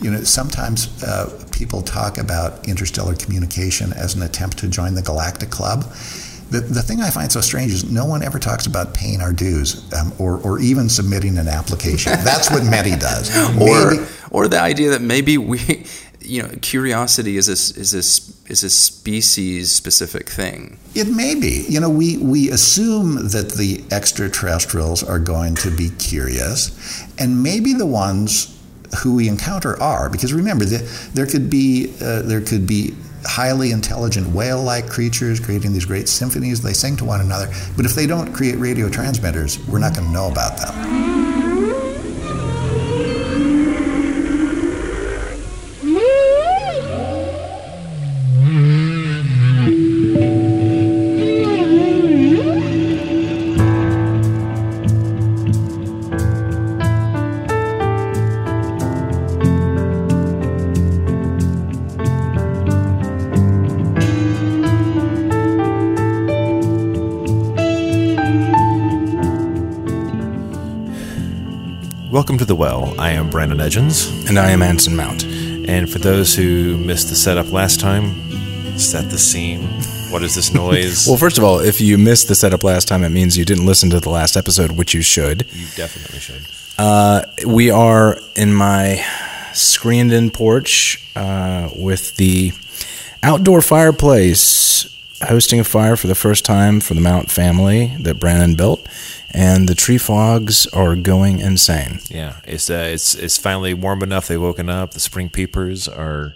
You know, sometimes uh, people talk about interstellar communication as an attempt to join the Galactic Club. The, the thing I find so strange is no one ever talks about paying our dues um, or, or even submitting an application. That's what METI does. or, maybe, or the idea that maybe we, you know, curiosity is a, is a, is a species specific thing. It may be. You know, we, we assume that the extraterrestrials are going to be curious, and maybe the ones who we encounter are because remember the, there could be uh, there could be highly intelligent whale-like creatures creating these great symphonies. They sing to one another but if they don't create radio transmitters we're not going to know about them Welcome to The Well. I am Brandon Edgens. And I am Anson Mount. And for those who missed the setup last time, set the scene. What is this noise? well, first of all, if you missed the setup last time, it means you didn't listen to the last episode, which you should. You definitely should. Uh, we are in my screened in porch uh, with the outdoor fireplace, hosting a fire for the first time for the Mount family that Brandon built and the tree frogs are going insane. Yeah, it's uh, it's it's finally warm enough. They've woken up. The spring peepers are.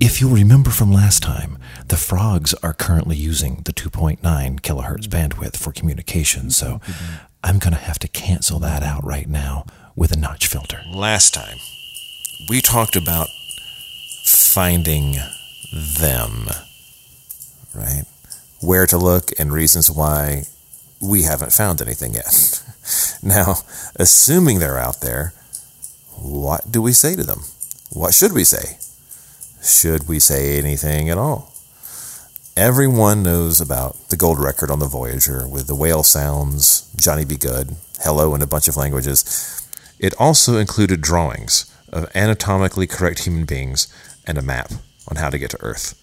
If you'll remember from last time, the frogs are currently using the 2.9 kilohertz bandwidth for communication. So I'm going to have to cancel that out right now with a notch filter. Last time, we talked about finding them, right? Where to look and reasons why we haven't found anything yet. now, assuming they're out there, what do we say to them? What should we say? Should we say anything at all? Everyone knows about the gold record on the Voyager with the whale sounds, Johnny B. Goode, hello in a bunch of languages. It also included drawings of anatomically correct human beings and a map on how to get to Earth,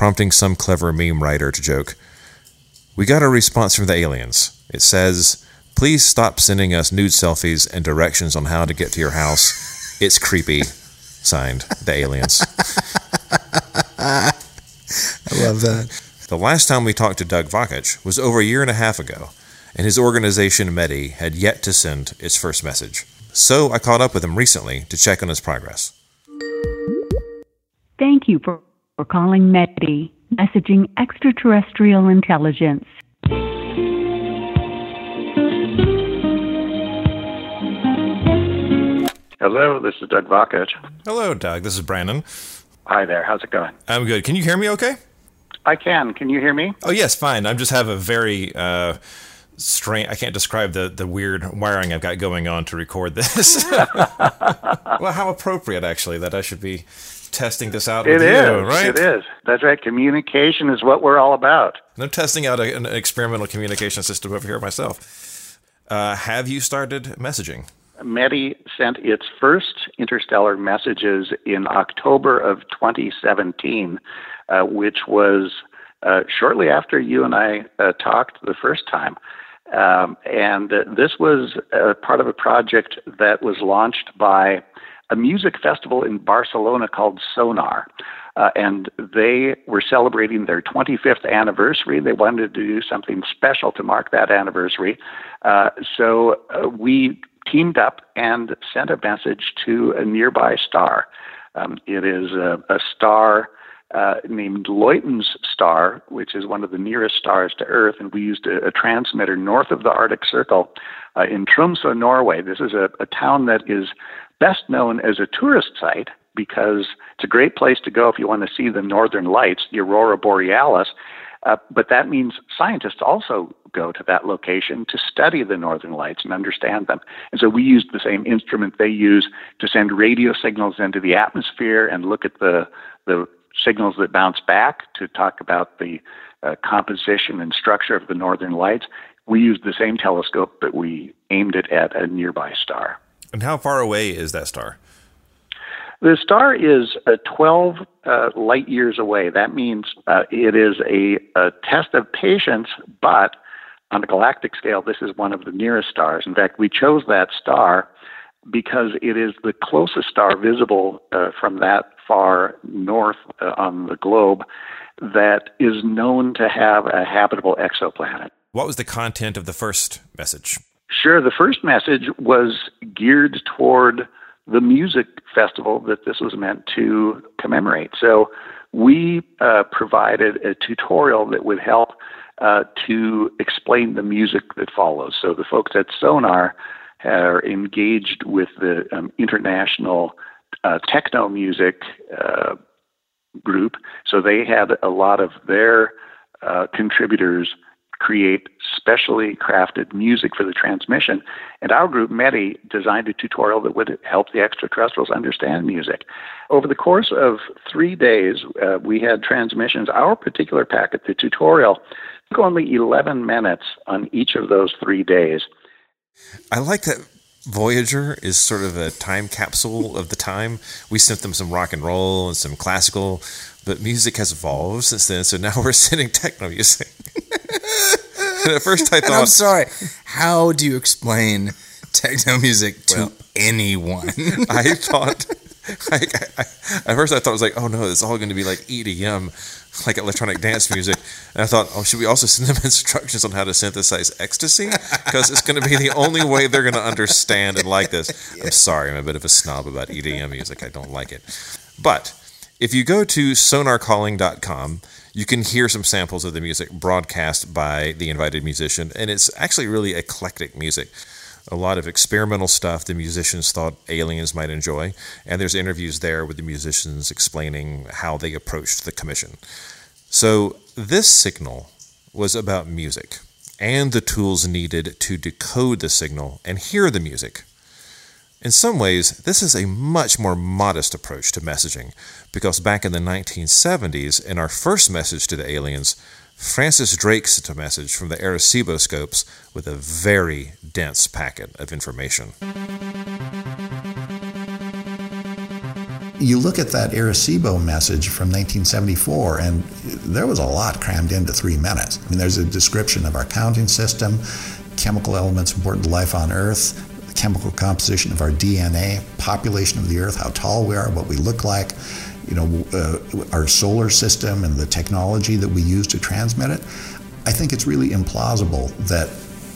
prompting some clever meme writer to joke, we got a response from the aliens. It says, Please stop sending us nude selfies and directions on how to get to your house. It's creepy. Signed, the aliens. I love that. The last time we talked to Doug Vakoch was over a year and a half ago, and his organization, METI, had yet to send its first message. So I caught up with him recently to check on his progress. Thank you for, for calling METI messaging extraterrestrial intelligence. Hello, this is Doug Vakoch. Hello, Doug. This is Brandon. Hi there. How's it going? I'm good. Can you hear me okay? I can. Can you hear me? Oh, yes, fine. I just have a very uh, strange. I can't describe the, the weird wiring I've got going on to record this. well, how appropriate, actually, that I should be testing this out. It is, you, right? It is. That's right. Communication is what we're all about. I'm testing out a, an experimental communication system over here myself. Uh, have you started messaging? METI sent its first interstellar messages in October of 2017, uh, which was uh, shortly after you and I uh, talked the first time. Um, and this was part of a project that was launched by a music festival in Barcelona called Sonar. Uh, and they were celebrating their 25th anniversary. They wanted to do something special to mark that anniversary. Uh, so uh, we teamed up and sent a message to a nearby star. Um, it is a, a star uh, named Luyten's star, which is one of the nearest stars to Earth, and we used a, a transmitter north of the Arctic Circle uh, in Tromsø, Norway. This is a, a town that is best known as a tourist site because it's a great place to go if you want to see the northern lights, the aurora borealis. Uh, but that means scientists also go to that location to study the northern lights and understand them. And so we used the same instrument they use to send radio signals into the atmosphere and look at the the signals that bounce back to talk about the uh, composition and structure of the northern lights. We used the same telescope, but we aimed it at a nearby star. And how far away is that star? The star is uh, 12 uh, light years away. That means uh, it is a, a, test of patience, but on a galactic scale, this is one of the nearest stars. In fact, we chose that star because it is the closest star visible uh, from that far north uh, on the globe that is known to have a habitable exoplanet. What was the content of the first message? Sure. The first message was geared toward the music festival that this was meant to commemorate. So we uh, provided a tutorial that would help uh, to explain the music that follows. So the folks at Sonar are engaged with the um, international uh, techno music uh, group. So they had a lot of their uh, contributors create specially crafted music for the transmission. And our group, METI, designed a tutorial that would help the extraterrestrials understand music. Over the course of three days, uh, we had transmissions. Our particular packet, the tutorial, took only 11 minutes on each of those three days. I like that Voyager is sort of a time capsule of the time. We sent them some rock and roll and some classical, but music has evolved since then. So now we're sending techno music. and at first I thought, I'm sorry. How do you explain techno music to well, anyone? I thought. I, I, at first, I thought it was like, oh no, it's all going to be like EDM, like electronic dance music. And I thought, oh, should we also send them instructions on how to synthesize ecstasy? Because it's going to be the only way they're going to understand and like this. I'm sorry, I'm a bit of a snob about EDM music. I don't like it. But if you go to sonarcalling.com, you can hear some samples of the music broadcast by the invited musician, and it's actually really eclectic music a lot of experimental stuff the musicians thought aliens might enjoy. And there's interviews there with the musicians explaining how they approached the commission. So this signal was about music and the tools needed to decode the signal and hear the music. In some ways, this is a much more modest approach to messaging because back in the 1970s, in our first message to the aliens, Francis Drake sent a message from the Arecibo scopes with a very dense packet of information. You look at that Arecibo message from 1974, and there was a lot crammed into three minutes. I mean, there's a description of our counting system, chemical elements important to life on Earth, the chemical composition of our DNA, population of the Earth, how tall we are, what we look like you know, uh, our solar system and the technology that we use to transmit it, I think it's really implausible that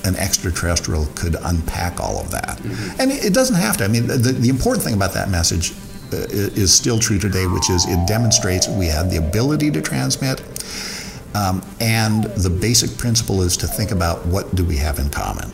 an extraterrestrial could unpack all of that. Mm-hmm. And it, doesn't have to. I mean, the, the important thing about that message uh, is still true today, which is it demonstrates we have the ability to transmit. Um, and the basic principle is to think about what do we have in common.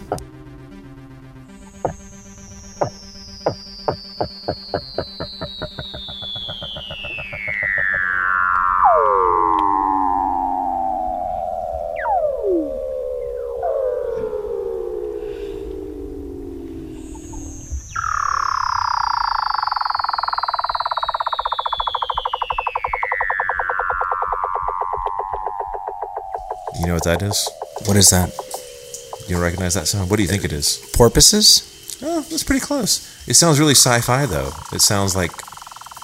What that is? What is that? You recognize that sound? What do you think it is? Porpoises? Oh, that's pretty close. It sounds really sci-fi though. It sounds like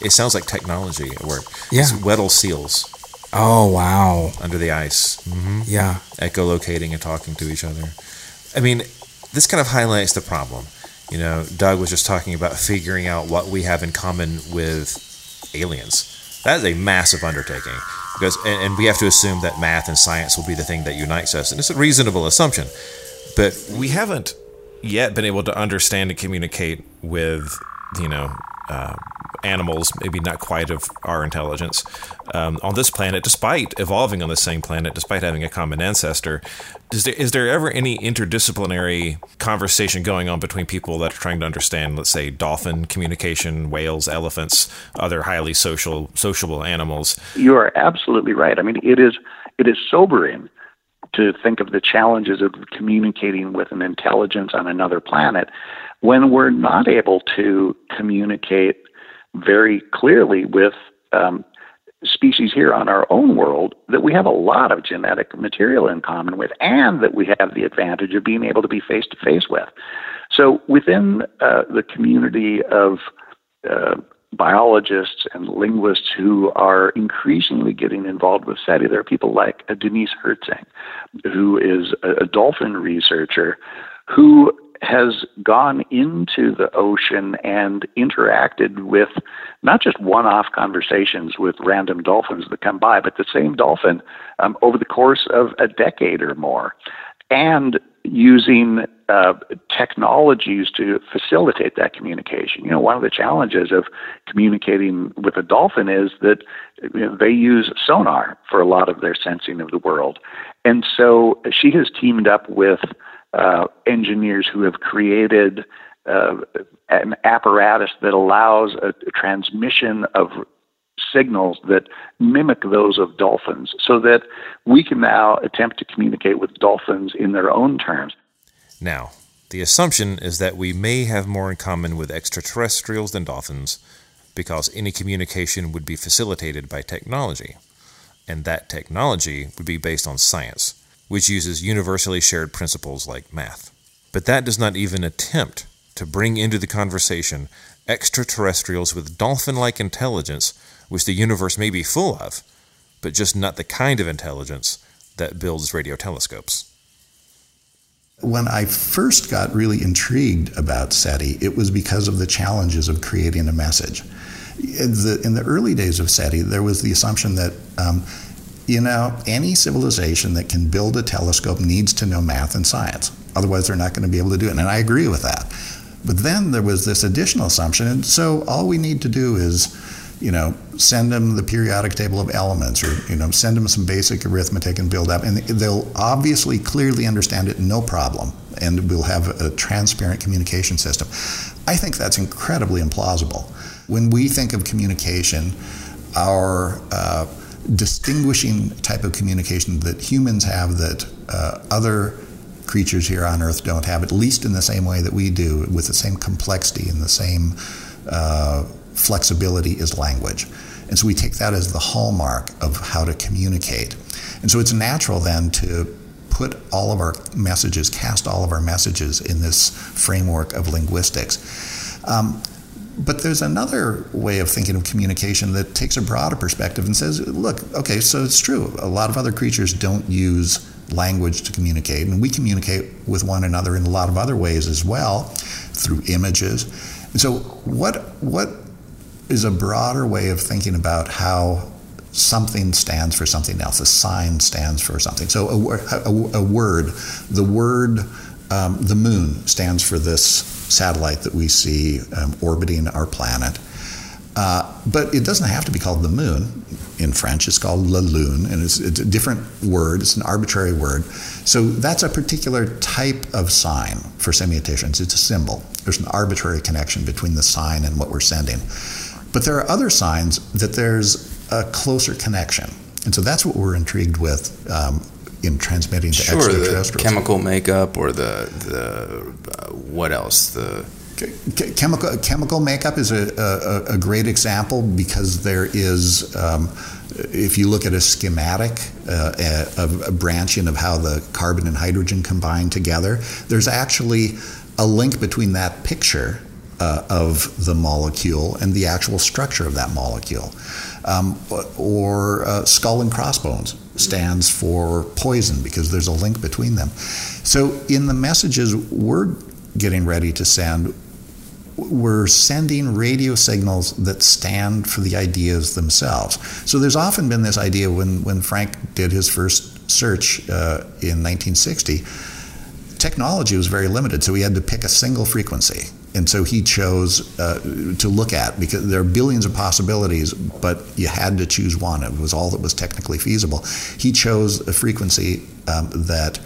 it sounds like technology at work. Yeah. It's Weddell seals. Oh wow! Under the ice. Mm-hmm. Yeah. Echolocating and talking to each other. I mean, this kind of highlights the problem. You know, Doug was just talking about figuring out what we have in common with aliens. That is a massive undertaking because and, and, we have to assume that math and science will be the thing that unites us, and it's a reasonable assumption. But we haven't yet been able to understand and communicate with you know uh, animals, maybe not quite of our intelligence, um, on this planet, despite evolving on the same planet, despite having a common ancestor. Is there, is there ever any interdisciplinary conversation going on between people that are trying to understand, let's say, dolphin communication, whales, elephants, other highly social, sociable animals? You are absolutely right. I mean, it is it is sobering to think of the challenges of communicating with an intelligence on another planet when we're not able to communicate very clearly with um, species here on our own world that we have a lot of genetic material in common with, and that we have the advantage of being able to be face to face with. So within uh, the community of uh, biologists and linguists who are increasingly getting involved with SETI. There are people like uh, Denise Herzing, who is a dolphin researcher who has gone into the ocean and interacted with not just one off conversations with random dolphins that come by, but the same dolphin um, over the course of a decade or more. And using uh, technologies to facilitate that communication. You know, one of the challenges of communicating with a dolphin is that you know, they use sonar for a lot of their sensing of the world. And so she has teamed up with uh, engineers who have created uh, an apparatus that allows a, a transmission of signals that mimic those of dolphins so that we can now attempt to communicate with dolphins in their own terms. Now, the assumption is that we may have more in common with extraterrestrials than dolphins because any communication would be facilitated by technology, and that technology would be based on science, which uses universally shared principles like math. But that does not even attempt to bring into the conversation extraterrestrials with dolphin like intelligence which the universe may be full of, but just not the kind of intelligence that builds radio telescopes. When I first got really intrigued about SETI, it was because of the challenges of creating a message. In the, in the early days of SETI, there was the assumption that, um, you know, any civilization that can build a telescope needs to know math and science. Otherwise, they're not going to be able to do it. And I agree with that. But then there was this additional assumption. And so all we need to do is you know, send them the periodic table of elements or, you know, send them some basic arithmetic and build up. And they'll obviously clearly understand it, no problem. And we'll have a transparent communication system. I think that's incredibly implausible. When we think of communication, our uh, distinguishing type of communication that humans have that uh, other creatures here on Earth don't have, at least in the same way that we do, with the same complexity and the same uh, flexibility is language. And so we take that as the hallmark of how to communicate. And so it's natural then to put all of our messages, cast all of our messages in this framework of linguistics. Um, but there's another way of thinking of communication that takes a broader perspective and says, look, okay, so it's true. A lot of other creatures don't use language to communicate, and we communicate with one another in a lot of other ways as well, through images. And so, what what is a broader way of thinking about how something stands for something else. A sign stands for something. So a, a, a word, the word, um, the moon stands for this satellite that we see um, orbiting our planet. Uh, but it doesn't have to be called the moon. In French, it's called la lune, and it's, it's, a different word. It's an arbitrary word. So that's a particular type of sign for semioticians. It's a symbol. There's an arbitrary connection between the sign and what we're sending. But there are other signs that there's a closer connection. And so that's what we're intrigued with um, in transmitting to sure, extraterrestrials. the chemical makeup or the, the uh, what else? The chemical chemical makeup is a, a, a, great example because there is, um, if you look at a schematic, uh, a, a, branching of how the carbon and hydrogen combine together, there's actually a link between that picture uh, of the molecule and the actual structure of that molecule. Um, or uh, skull and crossbones stands for poison because there's a link between them. So in the messages we're getting ready to send, we're sending radio signals that stand for the ideas themselves. So there's often been this idea when, when Frank did his first search uh, in 1960, technology was very limited, so he had to pick a single frequency and so he chose uh, to look at because there are billions of possibilities, but you had to choose one. It was all that was technically feasible. He chose a frequency um, that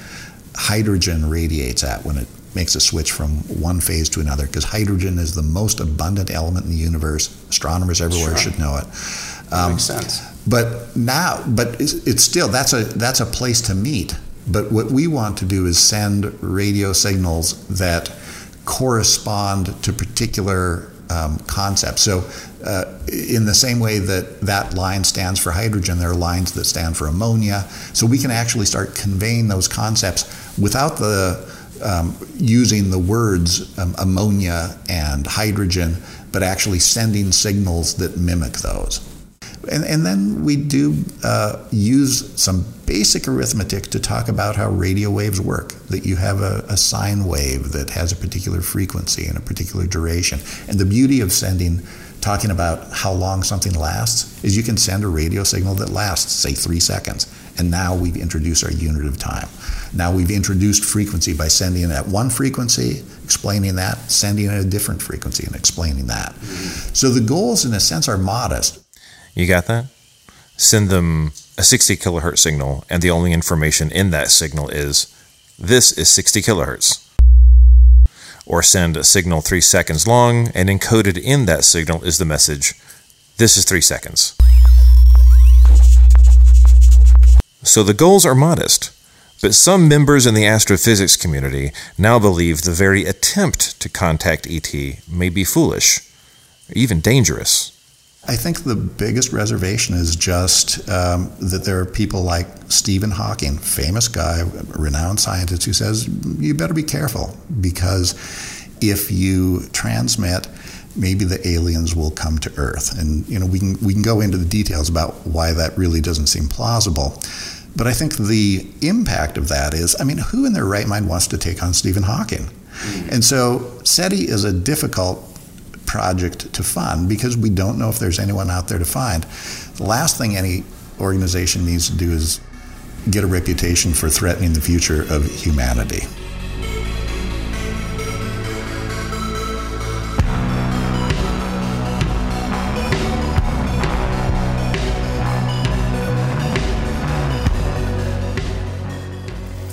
hydrogen radiates at when it makes a switch from one phase to another because hydrogen is the most abundant element in the universe. Astronomers everywhere sure. should know it. Um, makes sense. But now, but it's, it's still that's a that's a place to meet. But what we want to do is send radio signals that correspond to particular um, concepts. So, uh, in the same way that that line stands for hydrogen, there are lines that stand for ammonia. So, we can actually start conveying those concepts without the um, using the words um, ammonia and hydrogen, but actually sending signals that mimic those. And, and then we do uh, use some basic arithmetic to talk about how radio waves work. That you have a, a, sine wave that has a particular frequency and a particular duration. And the beauty of sending, talking about how long something lasts, is you can send a radio signal that lasts, say, three seconds. And now we've introduced our unit of time. Now we've introduced frequency by sending it at one frequency, explaining that, sending it at a different frequency and explaining that. So the goals, in a sense, are modest. You got that? Send them a 60 kilohertz signal, and the only information in that signal is this is 60 kilohertz. Or send a signal three seconds long, and encoded in that signal is the message this is three seconds. So the goals are modest, but some members in the astrophysics community now believe the very attempt to contact ET may be foolish, even dangerous. I think the biggest reservation is just um, that there are people like Stephen Hawking, famous guy, renowned scientist, who says you better be careful because if you transmit, maybe the aliens will come to Earth. And you know we can we can go into the details about why that really doesn't seem plausible. But I think the impact of that is, I mean, who in their right mind wants to take on Stephen Hawking? Mm-hmm. And so SETI is a difficult project to fund because we don't know if there's anyone out there to find. The last thing any organization needs to do is get a reputation for threatening the future of humanity.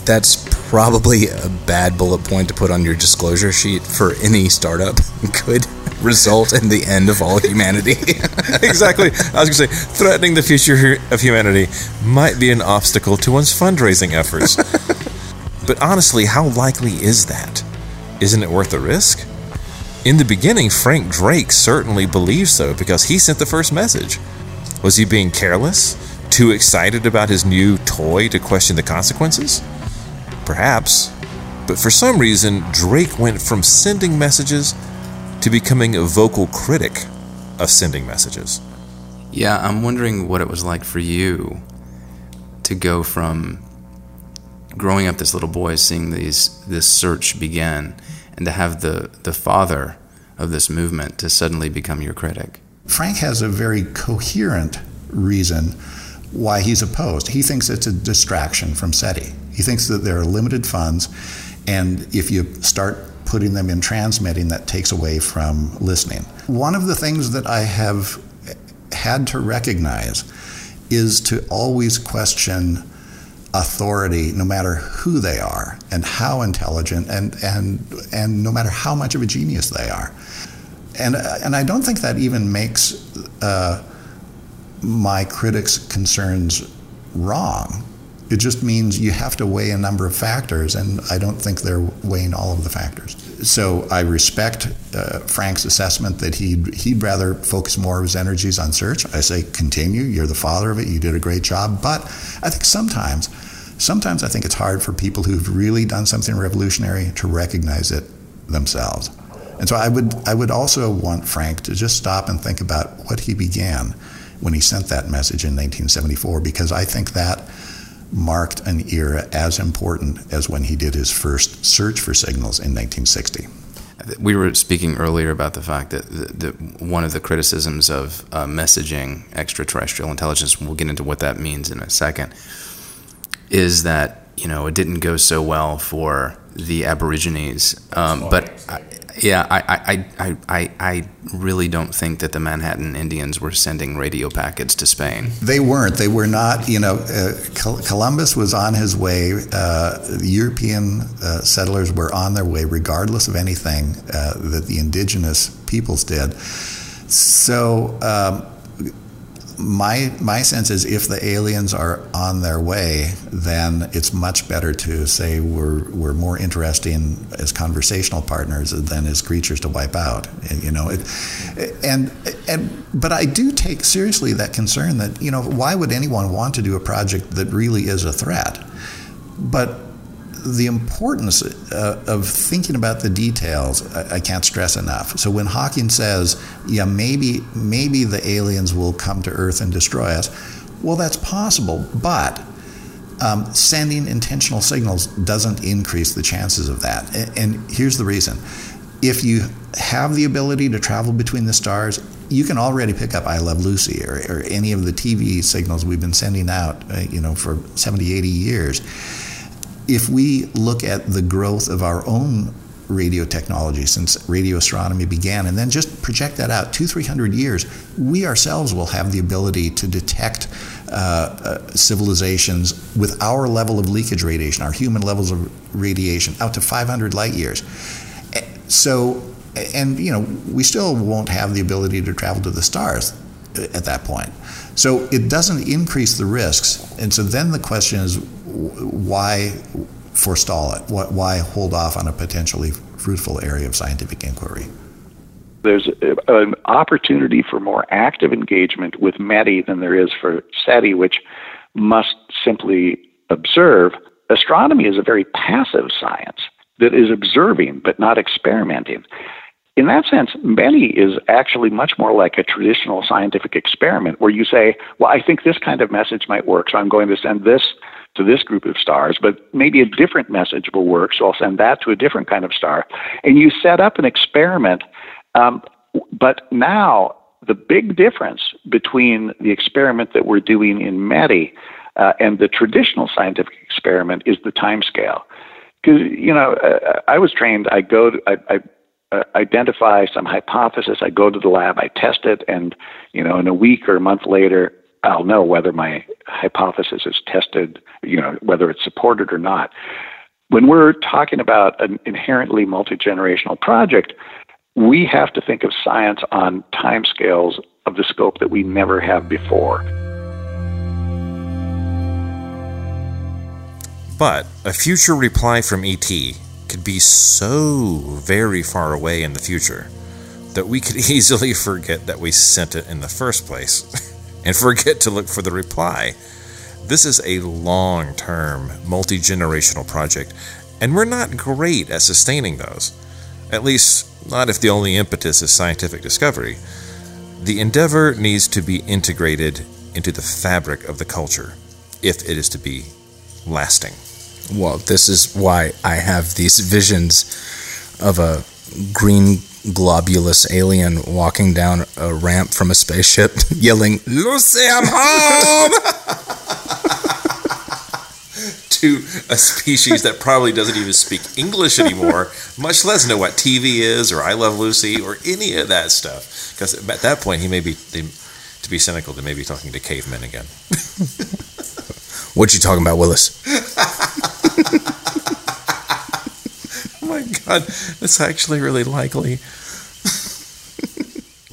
That's probably a bad bullet point to put on your disclosure sheet for any startup. Could result in the end of all humanity. exactly. I was going to say, threatening the future of humanity might be an obstacle to one's fundraising efforts. but honestly, how likely is that? Isn't it worth the risk? In the beginning, Frank Drake certainly believed so because he sent the first message. Was he being careless? Too excited about his new toy to question the consequences? Perhaps. But for some reason, Drake went from sending messages to becoming a vocal critic of sending messages. Yeah, I'm wondering what it was like for you to go from growing up this little boy seeing these this search begin and to have the the father of this movement to suddenly become your critic. Frank has a very coherent reason why he's opposed. He thinks it's a distraction from SETI. He thinks that there are limited funds and if you start putting them in transmitting that takes away from listening. One of the things that I have had to recognize is to always question authority no matter who they are and how intelligent and and and no matter how much of a genius they are and and I don't think that even makes uh, my critics concerns wrong it just means you have to weigh a number of factors, and I don't think they're weighing all of the factors. So I respect uh, Frank's assessment that he'd, he'd rather focus more of his energies on search. I say, continue. You're the father of it. You did a great job. But I think sometimes, sometimes I think it's hard for people who've really done something revolutionary to recognize it themselves. And so I would, I would also want Frank to just stop and think about what he began when he sent that message in 1974, because I think that marked an era as important as when he did his first search for signals in 1960. We were speaking earlier about the fact that, that one of the criticisms of uh, messaging extraterrestrial intelligence, we'll get into what that means in a second, is that you know it didn't go so well for the Aborigines. Um, but I, yeah, I, I, I, I, really don't think that the Manhattan Indians were sending radio packets to Spain. They weren't. They were not. You know, uh, Columbus was on his way. Uh, European uh, settlers were on their way, regardless of anything uh, that the indigenous peoples did. So. Um, my my sense is if the aliens are on their way, then it's much better to say we're we're more interesting as conversational partners than as creatures to wipe out. You know, it, and and but I do take seriously that concern that you know why would anyone want to do a project that really is a threat? But the importance uh, of thinking about the details, I, I, can't stress enough. So when Hawking says, "Yeah, maybe maybe the aliens will come to Earth and destroy us," well, that's possible, but um, sending intentional signals doesn't increase the chances of that. And, and here's the reason: if you have the ability to travel between the stars, you can already pick up I Love Lucy or, or any of the TV signals we've been sending out, uh, you know, for 70, 80 years. If we look at the growth of our own radio technology since radio astronomy began, and then just project that out two, three hundred years, we ourselves will have the ability to detect uh, uh, civilizations with our level of leakage radiation, our human levels of radiation, out to 500 light years. Eh, so and you know we still won't have the ability to travel to the stars at that point. So it doesn't increase the risks, and so then the question is why forestall it? Why hold off on a potentially fruitful area of scientific inquiry? There's an opportunity for more active engagement with METI than there is for SETI, which must simply observe. Astronomy is a very passive science that is observing but not experimenting in that sense, METI is actually much more like a traditional scientific experiment where you say, well, I think this kind of message might work, so I'm going to send this to this group of stars, but maybe a different message will work, so I'll send that to a different kind of star. And you set up an experiment, um, but now the big difference between the experiment that we're doing in METI uh, and the traditional scientific experiment is the time scale. Because, you know, uh, I was trained, I go to, I, I uh, identify some hypothesis. I go to the lab, I test it, and you know, in a week or a month later, I'll know whether my hypothesis is tested. You know, whether it's supported or not. When we're talking about an inherently multi generational project, we have to think of science on timescales of the scope that we never have before. But a future reply from ET could be so very far away in the future that we could easily forget that we sent it in the first place and forget to look for the reply. This is a long term, multi generational project, and we're not great at sustaining those. At least, not if the only impetus is scientific discovery. The endeavor needs to be integrated into the fabric of the culture if it is to be lasting well, this is why I have these visions of a green globulous alien walking down a ramp from a spaceship yelling, Lucy, I'm home! to a species that probably doesn't even speak English anymore, much less know what TV is or I Love Lucy or any of that stuff. Because at that point, he may be, they, to be cynical, they may be talking to cavemen again. what you talking about, Willis? Oh my god, that's actually really likely.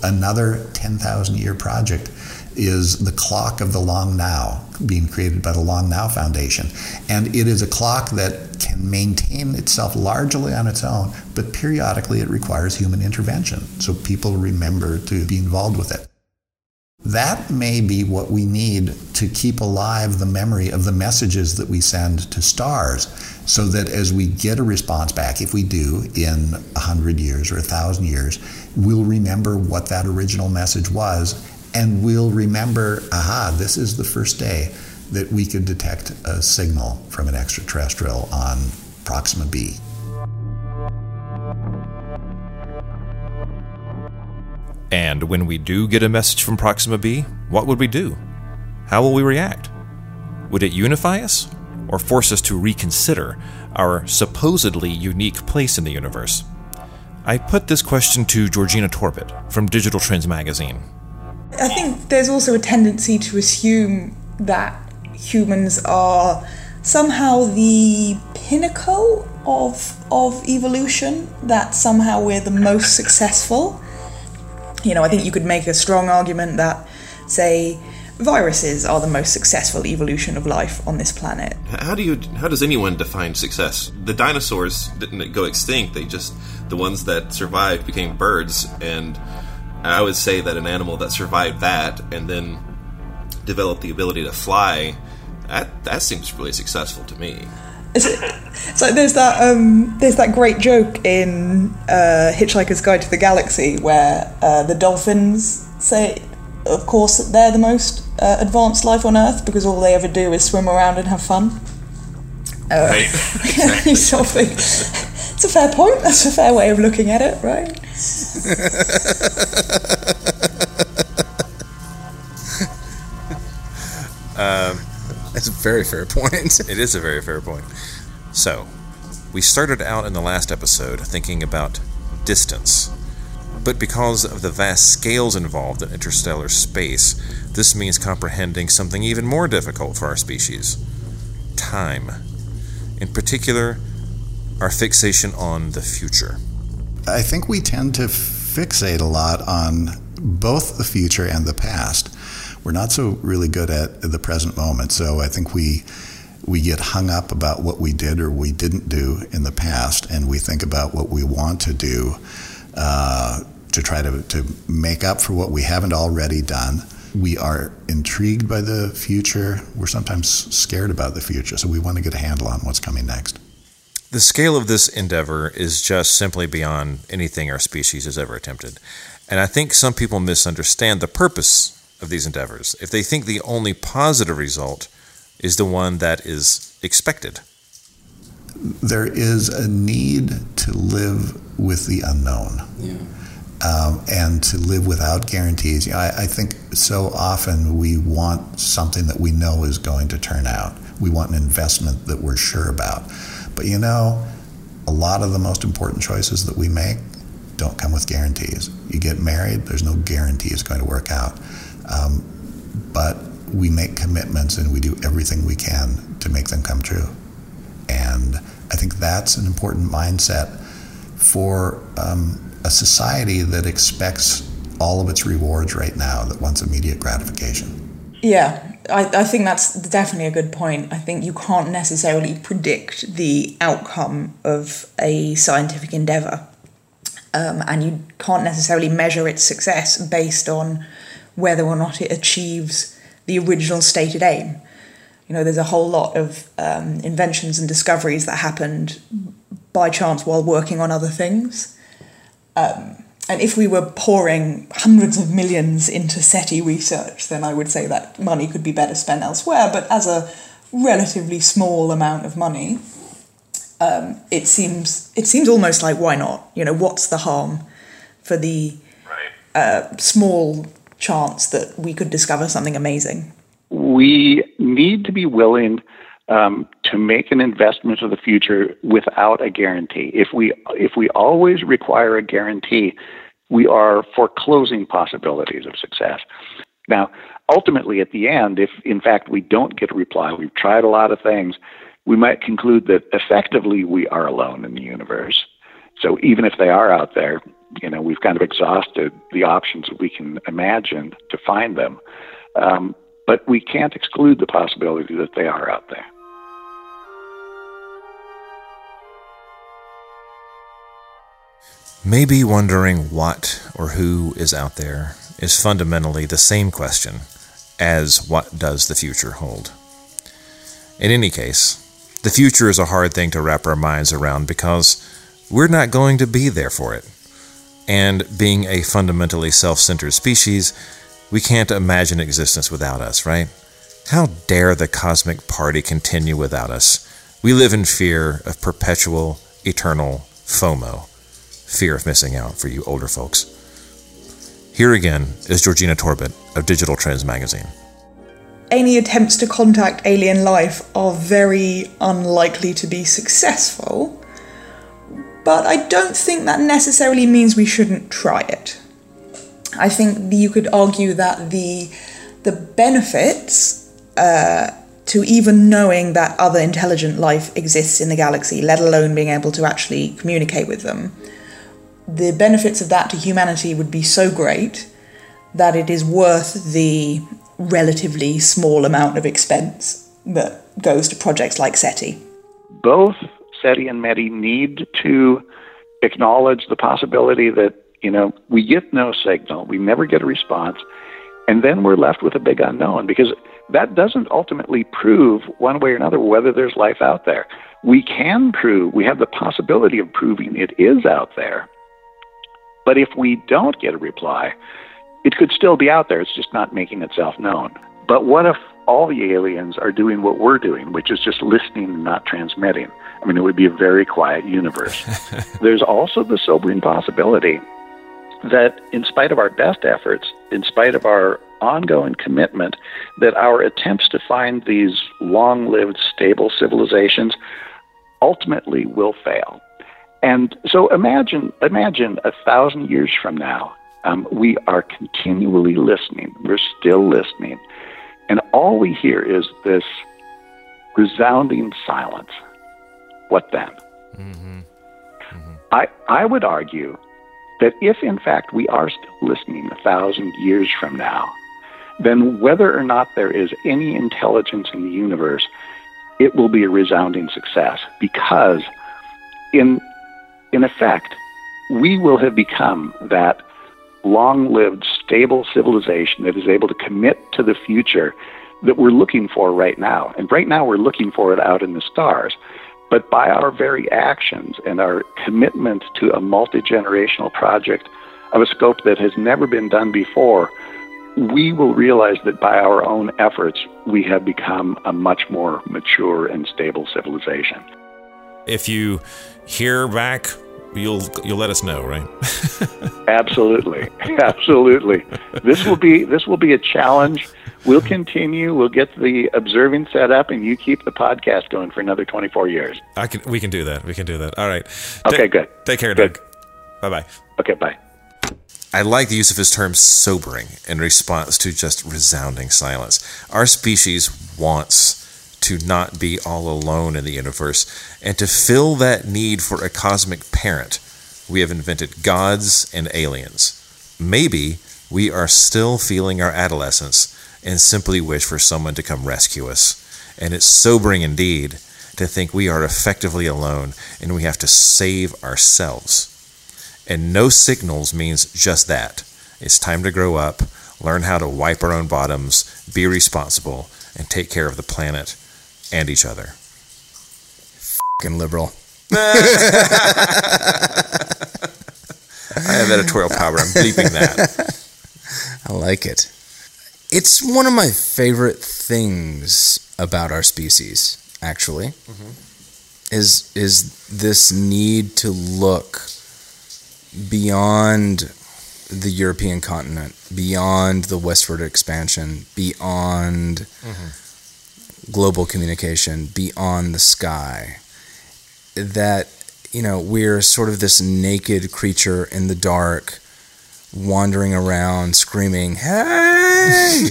Another 10,000 year project is the clock of the long now being created by the long now foundation. And it is a clock that can maintain itself largely on its own but periodically it requires human intervention. So people remember to be involved with it that may be what we need to keep alive the memory of the messages that we send to stars so that as we get a response back, if we do in 100 years or 1,000 years, we'll remember what that original message was and we'll remember, aha, this is the first day that we could detect a signal from an extraterrestrial on Proxima b. And when we do get a message from Proxima b, what would we do? How will we react? Would it unify us or force us to reconsider our supposedly unique place in the universe? I put this question to Georgina Torbet from Digital Trends magazine. I think there's also a tendency to assume that humans are somehow the pinnacle of of evolution that somehow we're the most successful you know, I think you could make a strong argument that, say, viruses are the most successful evolution of life on this planet. How do you how does anyone define success? The dinosaurs didn't go extinct. They just the ones that survived became birds and I would say that an animal that survived that and then developed the ability to fly that that seems really successful to me. It's, it's like there's that um, there's that great joke in uh, Hitchhiker's Guide to the Galaxy where uh, the dolphins say, of course, they're the most uh, advanced life on Earth because all they ever do is swim around and have fun. Uh, Right. you sort of think, it's a fair point. That's a fair way of looking at it, right? That's a very fair point. it is a very fair point. So, we started out in the last episode thinking about distance. But because of the vast scales involved in interstellar space, this means comprehending something even more difficult for our species time. In particular, our fixation on the future. I think we tend to fixate a lot on both the future and the past. We're not so really good at the present moment. So I think we we get hung up about what we did or we didn't do in the past, and we think about what we want to do uh, to try to, to make up for what we haven't already done. We are intrigued by the future. We're sometimes scared about the future, so we want to get a handle on what's coming next. The scale of this endeavor is just simply beyond anything our species has ever attempted. And I think some people misunderstand the purpose of these endeavors if they think the only positive result is the one that is expected. There is a need to live with the unknown. Um, and to live without guarantees. You know, I, I think so often we want something that we know is going to turn out. We want an investment that we're sure about. But you know, a lot of the most important choices that we make don't come with guarantees. You get married, there's no guarantee it's going to work out. Um, but we make commitments and we do everything we can to make them come true. And I think that's an important mindset for um, a society that expects all of its rewards right now, that wants immediate gratification. Yeah, I, I think that's definitely a good point. I think you can't necessarily predict the outcome of a scientific endeavor. Um, and you can't necessarily measure its success based on whether or not it achieves the original stated aim. You know, there's a whole lot of um, inventions and discoveries that happened by chance while working on other things. Um, and if we were pouring hundreds of millions into SETI research, then I would say that money could be better spent elsewhere. But as a relatively small amount of money, um, it seems it seems almost like why not? You know, what's the harm for the uh, small chance that we could discover something amazing? We need to be willing um, to make an investment of the future without a guarantee. If we if we always require a guarantee, we are foreclosing possibilities of success. Now, ultimately, at the end, if in fact we don't get a reply, we've tried a lot of things, we might conclude that effectively we are alone in the universe. So even if they are out there, you know, we've kind of exhausted the options we can imagine to find them. Um, but we can't exclude the possibility that they are out there. Maybe wondering what or who is out there is fundamentally the same question as what does the future hold. In any case, the future is a hard thing to wrap our minds around because we're not going to be there for it. And being a fundamentally self centered species, we can't imagine existence without us, right? How dare the cosmic party continue without us? We live in fear of perpetual, eternal FOMO fear of missing out for you older folks. Here again is Georgina Torbet of Digital Trends Magazine. Any attempts to contact alien life are very unlikely to be successful, but I don't think that necessarily means we shouldn't try it. I think you could argue that the the benefits uh, to even knowing that other intelligent life exists in the galaxy, let alone being able to actually communicate with them, the benefits of that to humanity would be so great that it is worth the relatively small amount of expense that goes to projects like SETI. Both SETI and METI need to acknowledge the possibility that, you know, we get no signal, we never get a response, and then we're left with a big unknown because that doesn't ultimately prove one way or another whether there's life out there. we can prove, we have the possibility of proving it is out there. But if we don't get a reply, it could still be out there. It's just not making itself known. But what if all the aliens are doing what we're doing, which is just listening and not transmitting? I mean, it would be a very quiet universe. There's also the sobering possibility that, in spite of our best efforts, in spite of our ongoing commitment, that our attempts to find these long lived, stable civilizations ultimately will fail. And so imagine, imagine a thousand years from now, um, we are continually listening. We're still listening. And all we hear is this resounding silence. What then? Mm-hmm. Mm-hmm. I, I would argue that if, in fact, we are still listening a thousand years from now, then whether or not there is any intelligence in the universe, it will be a resounding success because, in, in effect, we will have become that long lived, stable civilization that is able to commit to the future that we're looking for right now. And right now, we're looking for it out in the stars. But by our very actions and our commitment to a multi generational project of a scope that has never been done before, we will realize that by our own efforts, we have become a much more mature and stable civilization. If you hear back, you'll you'll let us know, right? absolutely, absolutely. This will be this will be a challenge. We'll continue. We'll get the observing set up, and you keep the podcast going for another 24 years. I can. We can do that. We can do that. All right. Okay. Take, good. Take care, good. Doug. Bye bye. Okay. Bye. I like the use of his term sobering in response to just resounding silence. Our species wants to not be all alone in the universe and to fill that need for a cosmic parent. We have invented gods and aliens. Maybe we are still feeling our adolescence and simply wish for someone to come rescue us. And it's sobering indeed to think we are effectively alone and we have to save ourselves. And no signals means just that. It's time to grow up, learn how to wipe our own bottoms, be responsible, and take care of the planet and each other. Fucking liberal. I have editorial power. I'm bleeping that. I like it. It's one of my favorite things about our species, actually, mm-hmm. is is this need to look beyond the European continent, beyond the westward expansion, beyond mm-hmm. Global communication, beyond the sky. That, you know, we're sort of this naked creature in the dark, wandering around screaming, Hey!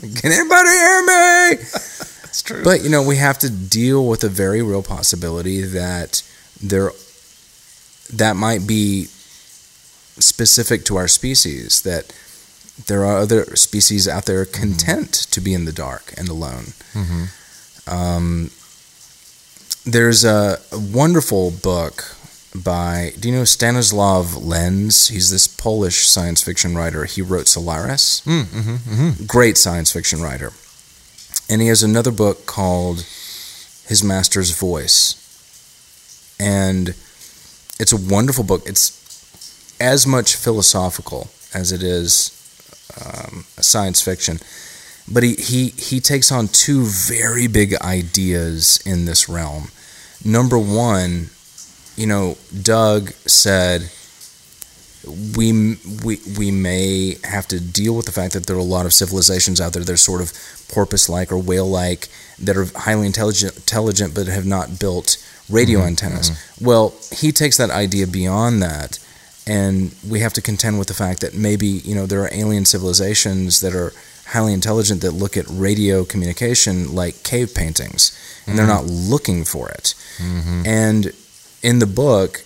Can anybody hear me? That's true. But, you know, we have to deal with a very real possibility that there that might be specific to our species that there are other species out there content mm-hmm. to be in the dark and alone. Mm-hmm. Um, there's a, a, wonderful book by, do you know Stanislaw Lem? He's this Polish science fiction writer. He wrote Solaris. Mm, mm-hmm, mm-hmm. Great science fiction writer. And he has another book called His Master's Voice. And it's a wonderful book. It's as much philosophical as it is um, science fiction, but he, he he takes on two very big ideas in this realm. Number one, you know, Doug said we we we may have to deal with the fact that there are a lot of civilizations out there that are sort of porpoise-like or whale-like that are highly intelligent, intelligent but have not built radio mm-hmm. antennas. Mm-hmm. Well, he takes that idea beyond that, and we have to contend with the fact that maybe you know there are alien civilizations that are highly intelligent that look at radio communication like cave paintings, and mm-hmm. they're not looking for it. Mm-hmm. And in the book,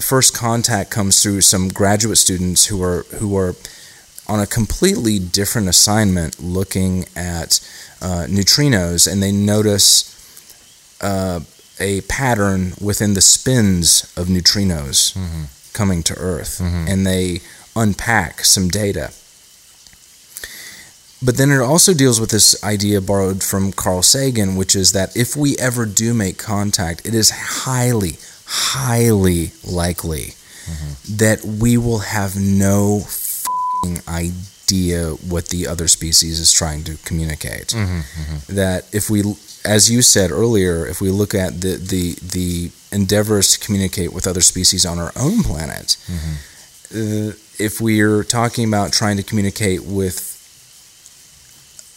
first contact comes through some graduate students who are who are on a completely different assignment looking at uh, neutrinos, and they notice. Uh, a pattern within the spins of neutrinos mm-hmm. Coming to Earth, mm-hmm. and they unpack some data. But then it also deals with this idea borrowed from Carl Sagan, which is that if we ever do make contact, it is highly, highly likely mm-hmm. that we will have no fing idea what the other species is trying to communicate. Mm-hmm. Mm-hmm. That if we, as you said earlier, if we look at the the the endeavors to communicate with other species on our own planet, uh, if we're talking about trying to communicate with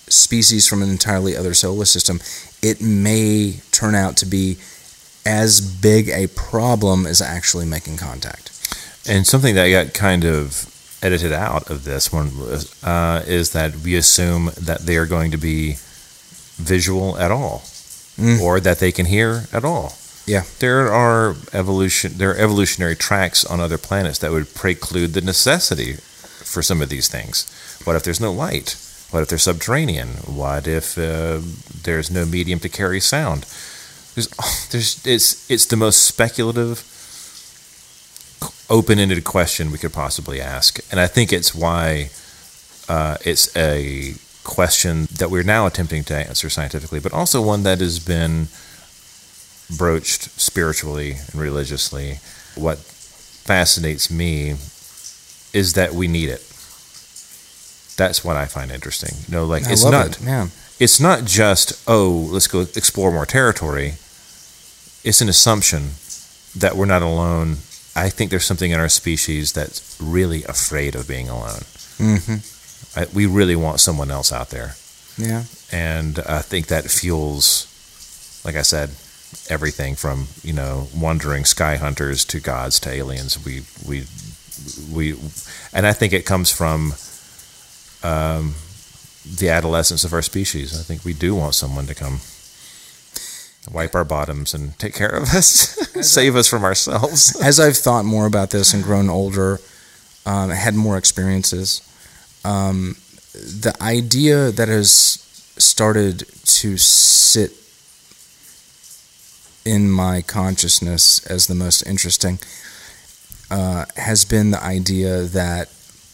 species from an entirely other solar system, it may turn out to be as big a problem as actually making contact. And something that got kind of edited out of this one uh, is that we assume that they are going to be visual at all, Mm. or that they can hear at all. Yeah. There are evolution. There are evolutionary tracks on other planets that would preclude the necessity for some of these things. What if there's no light? What if they're subterranean? What if uh, there's no medium to carry sound? There's, there's, it's, it's the most speculative, open-ended question we could possibly ask, and I think it's why uh, it's a question that we're now attempting to answer scientifically, but also one that has been broached spiritually and religiously. What fascinates me is that we need it. That's what I find interesting. You know, like I it's not it. Yeah. it's not just oh let's go explore more territory it's an assumption that we're not alone i think there's something in our species that's really afraid of being alone hmm I, we really want someone else out there Yeah. and i think that fuels like i said everything from you know wandering sky hunters to gods to aliens. We we we and i think it comes from um, the adolescence of our species. I think we do want someone to come wipe our bottoms and take care of us save us from ourselves. As I've thought more about this and grown older, um, had more experiences, um, the idea that has started to sit in my consciousness as the most interesting uh, has been the idea that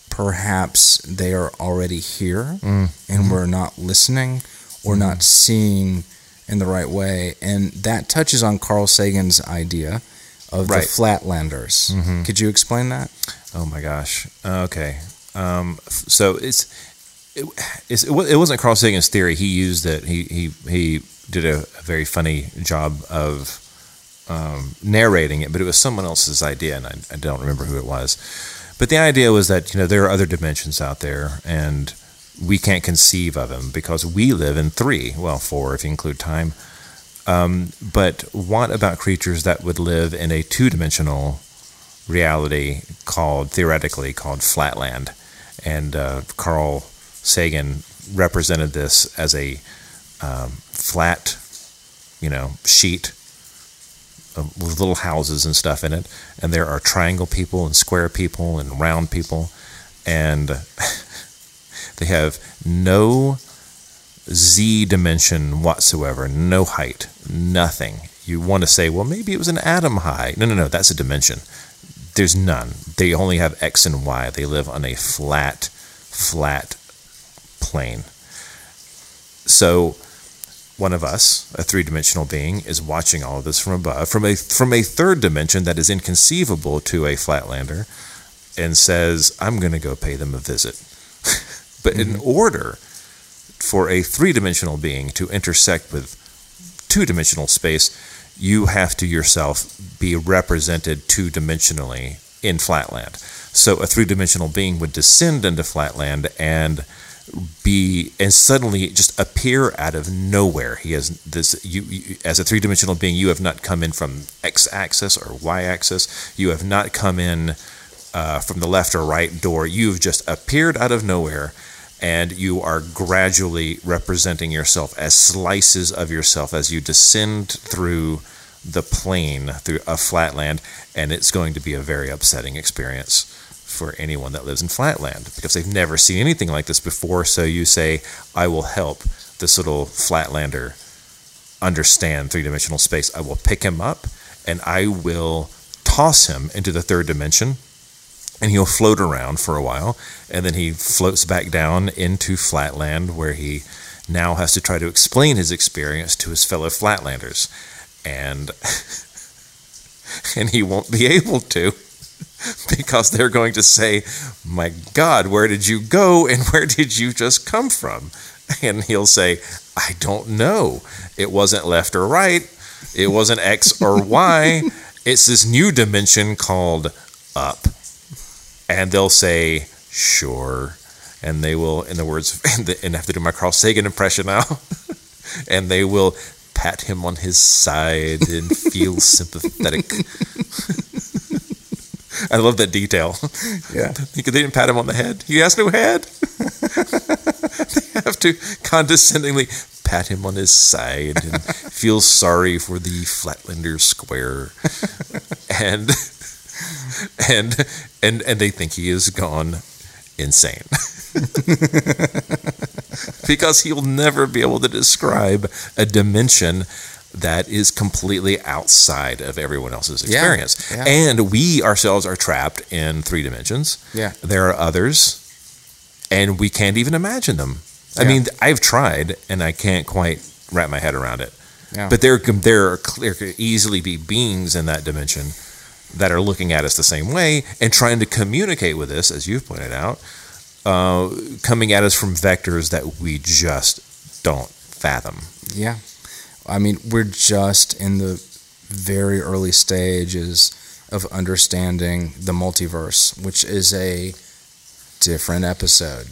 perhaps they are already here and we're not listening or not seeing in the right way. And that touches on Carl Sagan's idea of Right. the Flatlanders. Mhm. Could you explain that? Oh my gosh. Okay. Um, so it's it, it, it wasn't Carl Sagan's theory. He used it. He he he did a, a very funny job of um, narrating it, but it was someone else's idea, and I, I don't remember who it was. But the idea was that you know there are other dimensions out there, and we can't conceive of them because we live in three, well, four if you include time. Um, but what about creatures that would live in a two-dimensional reality called theoretically called flatland and uh, carl sagan represented this as a um, flat you know sheet with little houses and stuff in it and there are triangle people and square people and round people and they have no z dimension whatsoever no height nothing you want to say well maybe it was an atom high no no no that's a dimension there's none. They only have X and Y. They live on a flat, flat plane. So one of us, a three-dimensional being, is watching all of this from above, from a from a third dimension that is inconceivable to a flatlander, and says, "I'm going to go pay them a visit." but in mm-hmm. order for a three-dimensional being to intersect with two-dimensional space, you have to yourself be represented two-dimensionally in flatland. So a three-dimensional being would descend into flatland and be and suddenly just appear out of nowhere. He has this you, you as a three-dimensional being you have not come in from x-axis or y-axis. You have not come in uh, from the left or right door. You've just appeared out of nowhere and you are gradually representing yourself as slices of yourself as you descend through the plane through a flatland and it's going to be a very upsetting experience for anyone that lives in flatland because they've never seen anything like this before. So you say i will help this little flatlander understand three-dimensional space. I will pick him up and i will toss him into the third dimension and he'll float around for a while, and then he floats back down into Flatland, where he now has to try to explain his experience to his fellow Flatlanders, and and he won't be able to because they're going to say, "My God, where did you go, and where did you just come from?" And he'll say, "I don't know. It wasn't left or right. It wasn't X or Y. It's this new dimension called up." and they'll say sure and they will in the words and I have to do my Carl Sagan impression now and they will pat him on his side and feel sympathetic I love that detail. Yeah. they didn't pat him on the head. He has no head. They have to condescendingly pat him on his side and feel sorry for the Flatlander Square. And and and and they think he is gone insane. Because he'll never be able to describe a dimension that is completely outside of everyone else's experience yeah. and we ourselves are trapped in three dimensions Yeah. there are others and we can't even imagine them i Yeah. mean i've tried and i can't quite wrap my head around it Yeah. but there, there, are, clear, could easily be beings in that dimension that are looking at us the same way and trying to communicate with us, as you've pointed out, uh, coming at us from vectors that we just don't fathom. Yeah. I mean, we're just in the very early stages of understanding the multiverse, which is a different episode.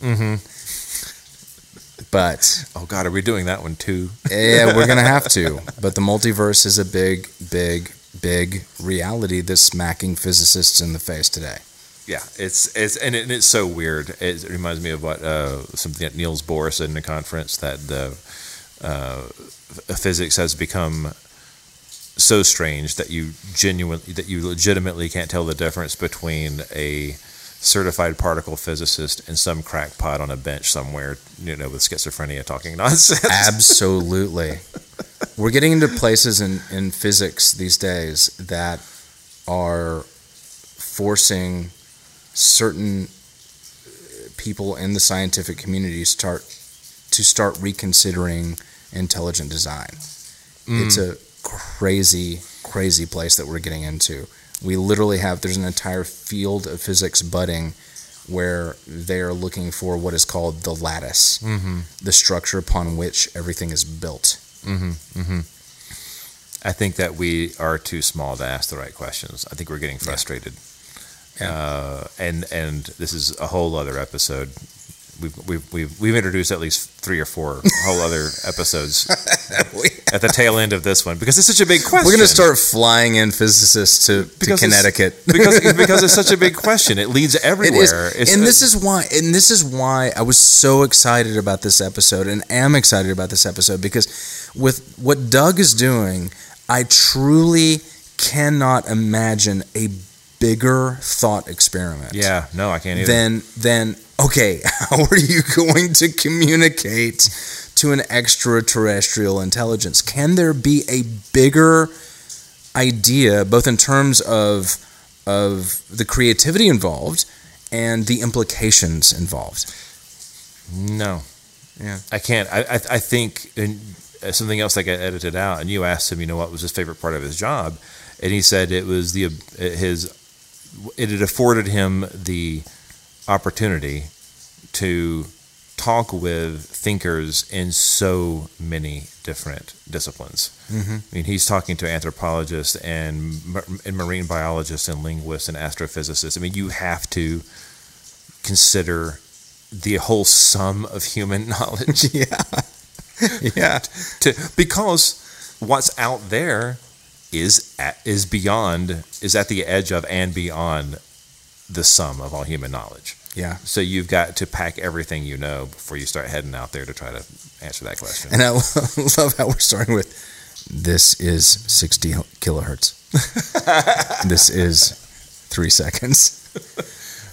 Mm-hmm. But Oh God, are we doing that one too? yeah, we're going to have to. But the multiverse is a big, big, big reality that's smacking physicists in the face today. Yeah, it's it's and, it, it's so weird. It reminds me of what uh, something that Niels Bohr said in a conference that the uh, physics has become so strange that you genuinely that you legitimately can't tell the difference between a certified particle physicist and some crackpot on a bench somewhere, you know, with schizophrenia talking nonsense. Absolutely. We're getting into places in, in physics these days that are forcing certain people in the scientific community to start to start reconsidering intelligent design. It's a crazy, crazy place that we're getting into. We literally have there's an entire field of physics budding where they are looking for what is called the lattice, mm-hmm. the structure upon which everything is built. Mm-hmm. Mm-hmm. I think that we are too small to ask the right questions. I think we're getting frustrated. Yeah. Uh, and and this is a whole other episode. We've, we've, we've, we've introduced at least three or four whole other episodes at the tail end of this one because it's such a big question. We're going to start flying in physicists to, to Because it's- Connecticut. because because it's such a big question. It leads everywhere. and this is why, and this is why I was so excited about this episode, and am excited about this episode because with what Doug is doing, I truly cannot imagine a bigger thought experiment. yeah. No, I can't either. Then, then, okay, how are you going to communicate to an extraterrestrial intelligence? Can there be a bigger idea, both in terms of of the creativity involved and the implications involved? No. Yeah. I can't. I I, I think and uh, something else that got edited out. And you asked him, you know, what was his favorite part of his job, and he said it was the uh, his. It had afforded him the opportunity to talk with thinkers in so many different disciplines. Mm-hmm. I mean, he's talking to anthropologists and, and marine biologists and linguists and astrophysicists. I mean, you have to consider the whole sum of human knowledge. Yeah. yeah. to because what's out there is at, is beyond is at the edge of and beyond the sum of all human knowledge. Yeah. So you've got to pack everything you know before you start heading out there to try to answer that question. And I love how we're starting with this is 60 kilohertz. this is three seconds.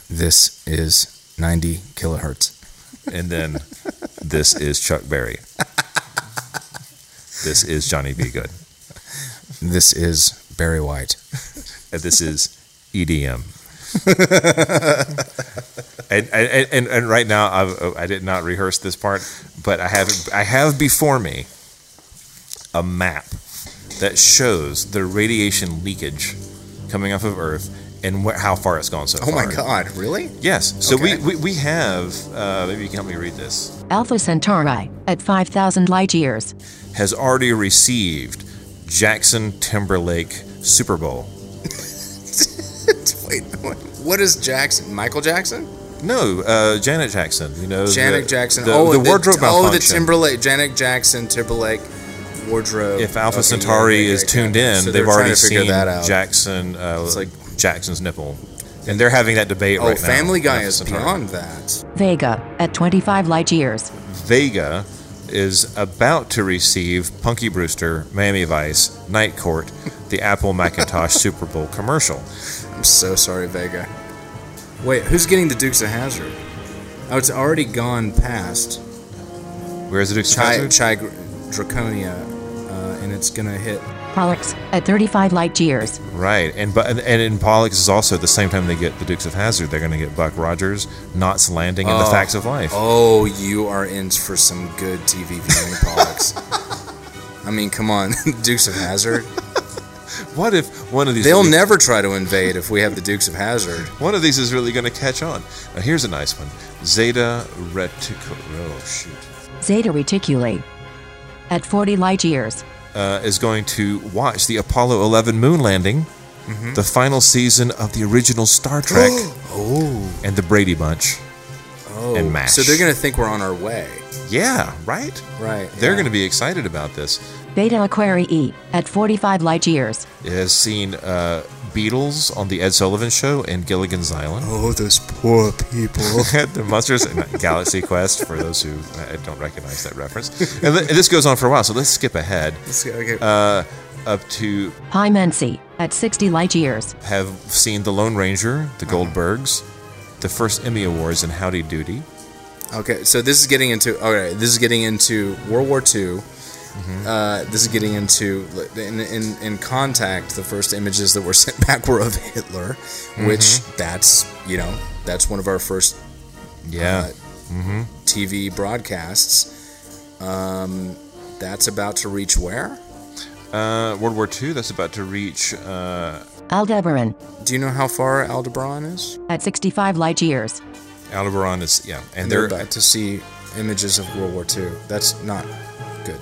This is 90 kilohertz. and then this is Chuck Berry. This is Johnny B. Goode. This is Barry White. And this is EDM. and, and, and, and right now, I've, I did not rehearse this part, but I have I have before me a map that shows the radiation leakage coming off of Earth and wh- how far it's gone so Oh far. my God! Really? Yes. So Okay. we, we, we have, uh, maybe you can help me read this, Alpha Centauri at 5,000 light years. has already received Jackson Timberlake Super Bowl. Wait, what is Jackson? Michael Jackson? No, uh, Janet Jackson. You know, Janet the, Jackson. The, oh, the wardrobe Oh, the. Timberlake. Janet Jackson Timberlake wardrobe. If Alpha Okay, Centauri yeah, yeah, is yeah, tuned yeah. in, So they've already to seen that out. Jackson, uh, It's like- Jackson's nipple, and they're having that debate Oh, right now. Family Guy Alpha is Centauri. beyond that. Vega at 25 light years. Vega is about to receive Punky Brewster, Miami Vice, Night Court, the Apple Macintosh Super Bowl commercial. I'm so sorry, Vega. Wait, who's getting the Dukes of Hazzard? Oh, it's already gone past Where's the Dukes of Chai, Hazzard? Chai Gr- Draconia, uh, and it's gonna hit. Pollux at 35 light years. Right, and but and in Pollux is also at the same time they get the Dukes of Hazzard. They're going to get Buck Rogers, Knots Landing, and the Oh. Facts of Life. Oh, you are in for some good TV viewing, Pollux. I mean, come on, Dukes of Hazzard. What if one of these? They'll really- never try to invade if we have the Dukes of Hazzard. One of these is really going to catch on. Now, here's a nice one: Zeta Reticuli. Oh shoot. Zeta Reticuli at 40 light years. Uh, is going to watch the Apollo 11 moon landing, the final season of the original Star Trek, Oh, and the Brady Bunch. oh. And MASH. So they're gonna think we're on our way, Yeah, right? right? They're yeah. going to be excited about this. Beta Aquarii at 45 light years. It has seen uh, Beatles on the Ed Sullivan Show and Gilligan's Island. Oh, those poor people. the Munsters and Galaxy Quest for those who uh, don't recognize that reference. And, th- and this goes on for a while, so let's skip ahead Let's go- okay. uh, up to Pi Mensae at 60 light years. have seen The Lone Ranger, The Goldbergs, the first Emmy Awards, and Howdy Doody. Okay, so this is getting into okay. This is getting into World War II. Mm-hmm. Uh, this is getting into in, in in contact. The first images that were sent back were of Hitler, which Mm-hmm. that's you know that's one of our first Yeah. uh, TV broadcasts. Um, that's about to reach where? Uh, World War II, that's about to reach. Uh, Aldebaran Do you know how far Aldebaran is? at 65 light years. Aldebaran is, yeah. And, And they're they're, about to see images of World War II. That's not good.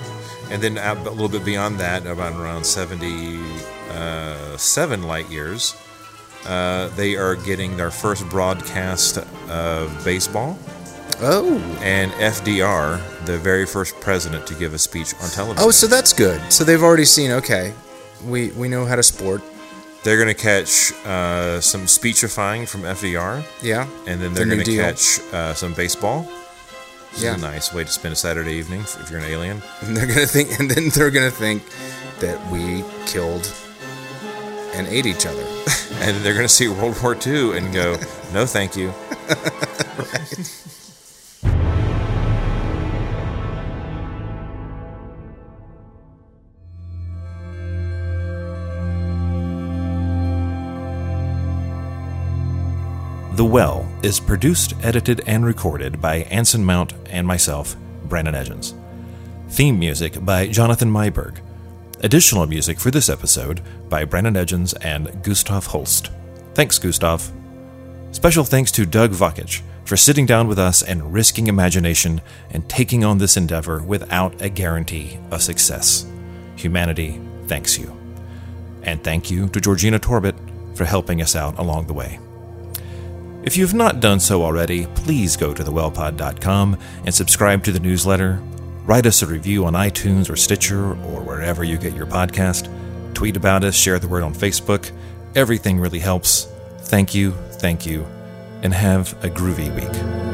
And then out a little bit beyond that, about around 77 light years, uh, they are getting their first broadcast of baseball. Oh, And FDR, the very first president to give a speech on television. oh, so that's good. So they've already seen. Okay, we we know how to sport. They're going to catch uh, some speechifying from FDR, Yeah, and then they're New going to catch uh, some baseball. This Yeah. is a nice way to spend a Saturday evening if if you're an alien. and they're gonna think, and then they're gonna think that we killed and ate each other. And they're going to see World War II and go, no, thank you. The Well is produced, edited, and recorded by Anson Mount and myself, Brandon Edgens. Theme music by Jonathan Myberg. Additional music for this episode by Brandon Edgens and Gustav Holst. Thanks, Gustav. Special thanks to Doug Vakoch for sitting down with us and risking imagination and taking on this endeavor without a guarantee of success. Humanity thanks you. And thank you to Georgina Torbet for helping us out along the way. If you have not done so already, please go to thewellpod.com and subscribe to the newsletter. Write us a review on iTunes or Stitcher or wherever you get your podcast. Tweet about us, share the word on Facebook. Everything really helps. Thank you, thank you, and have a groovy week.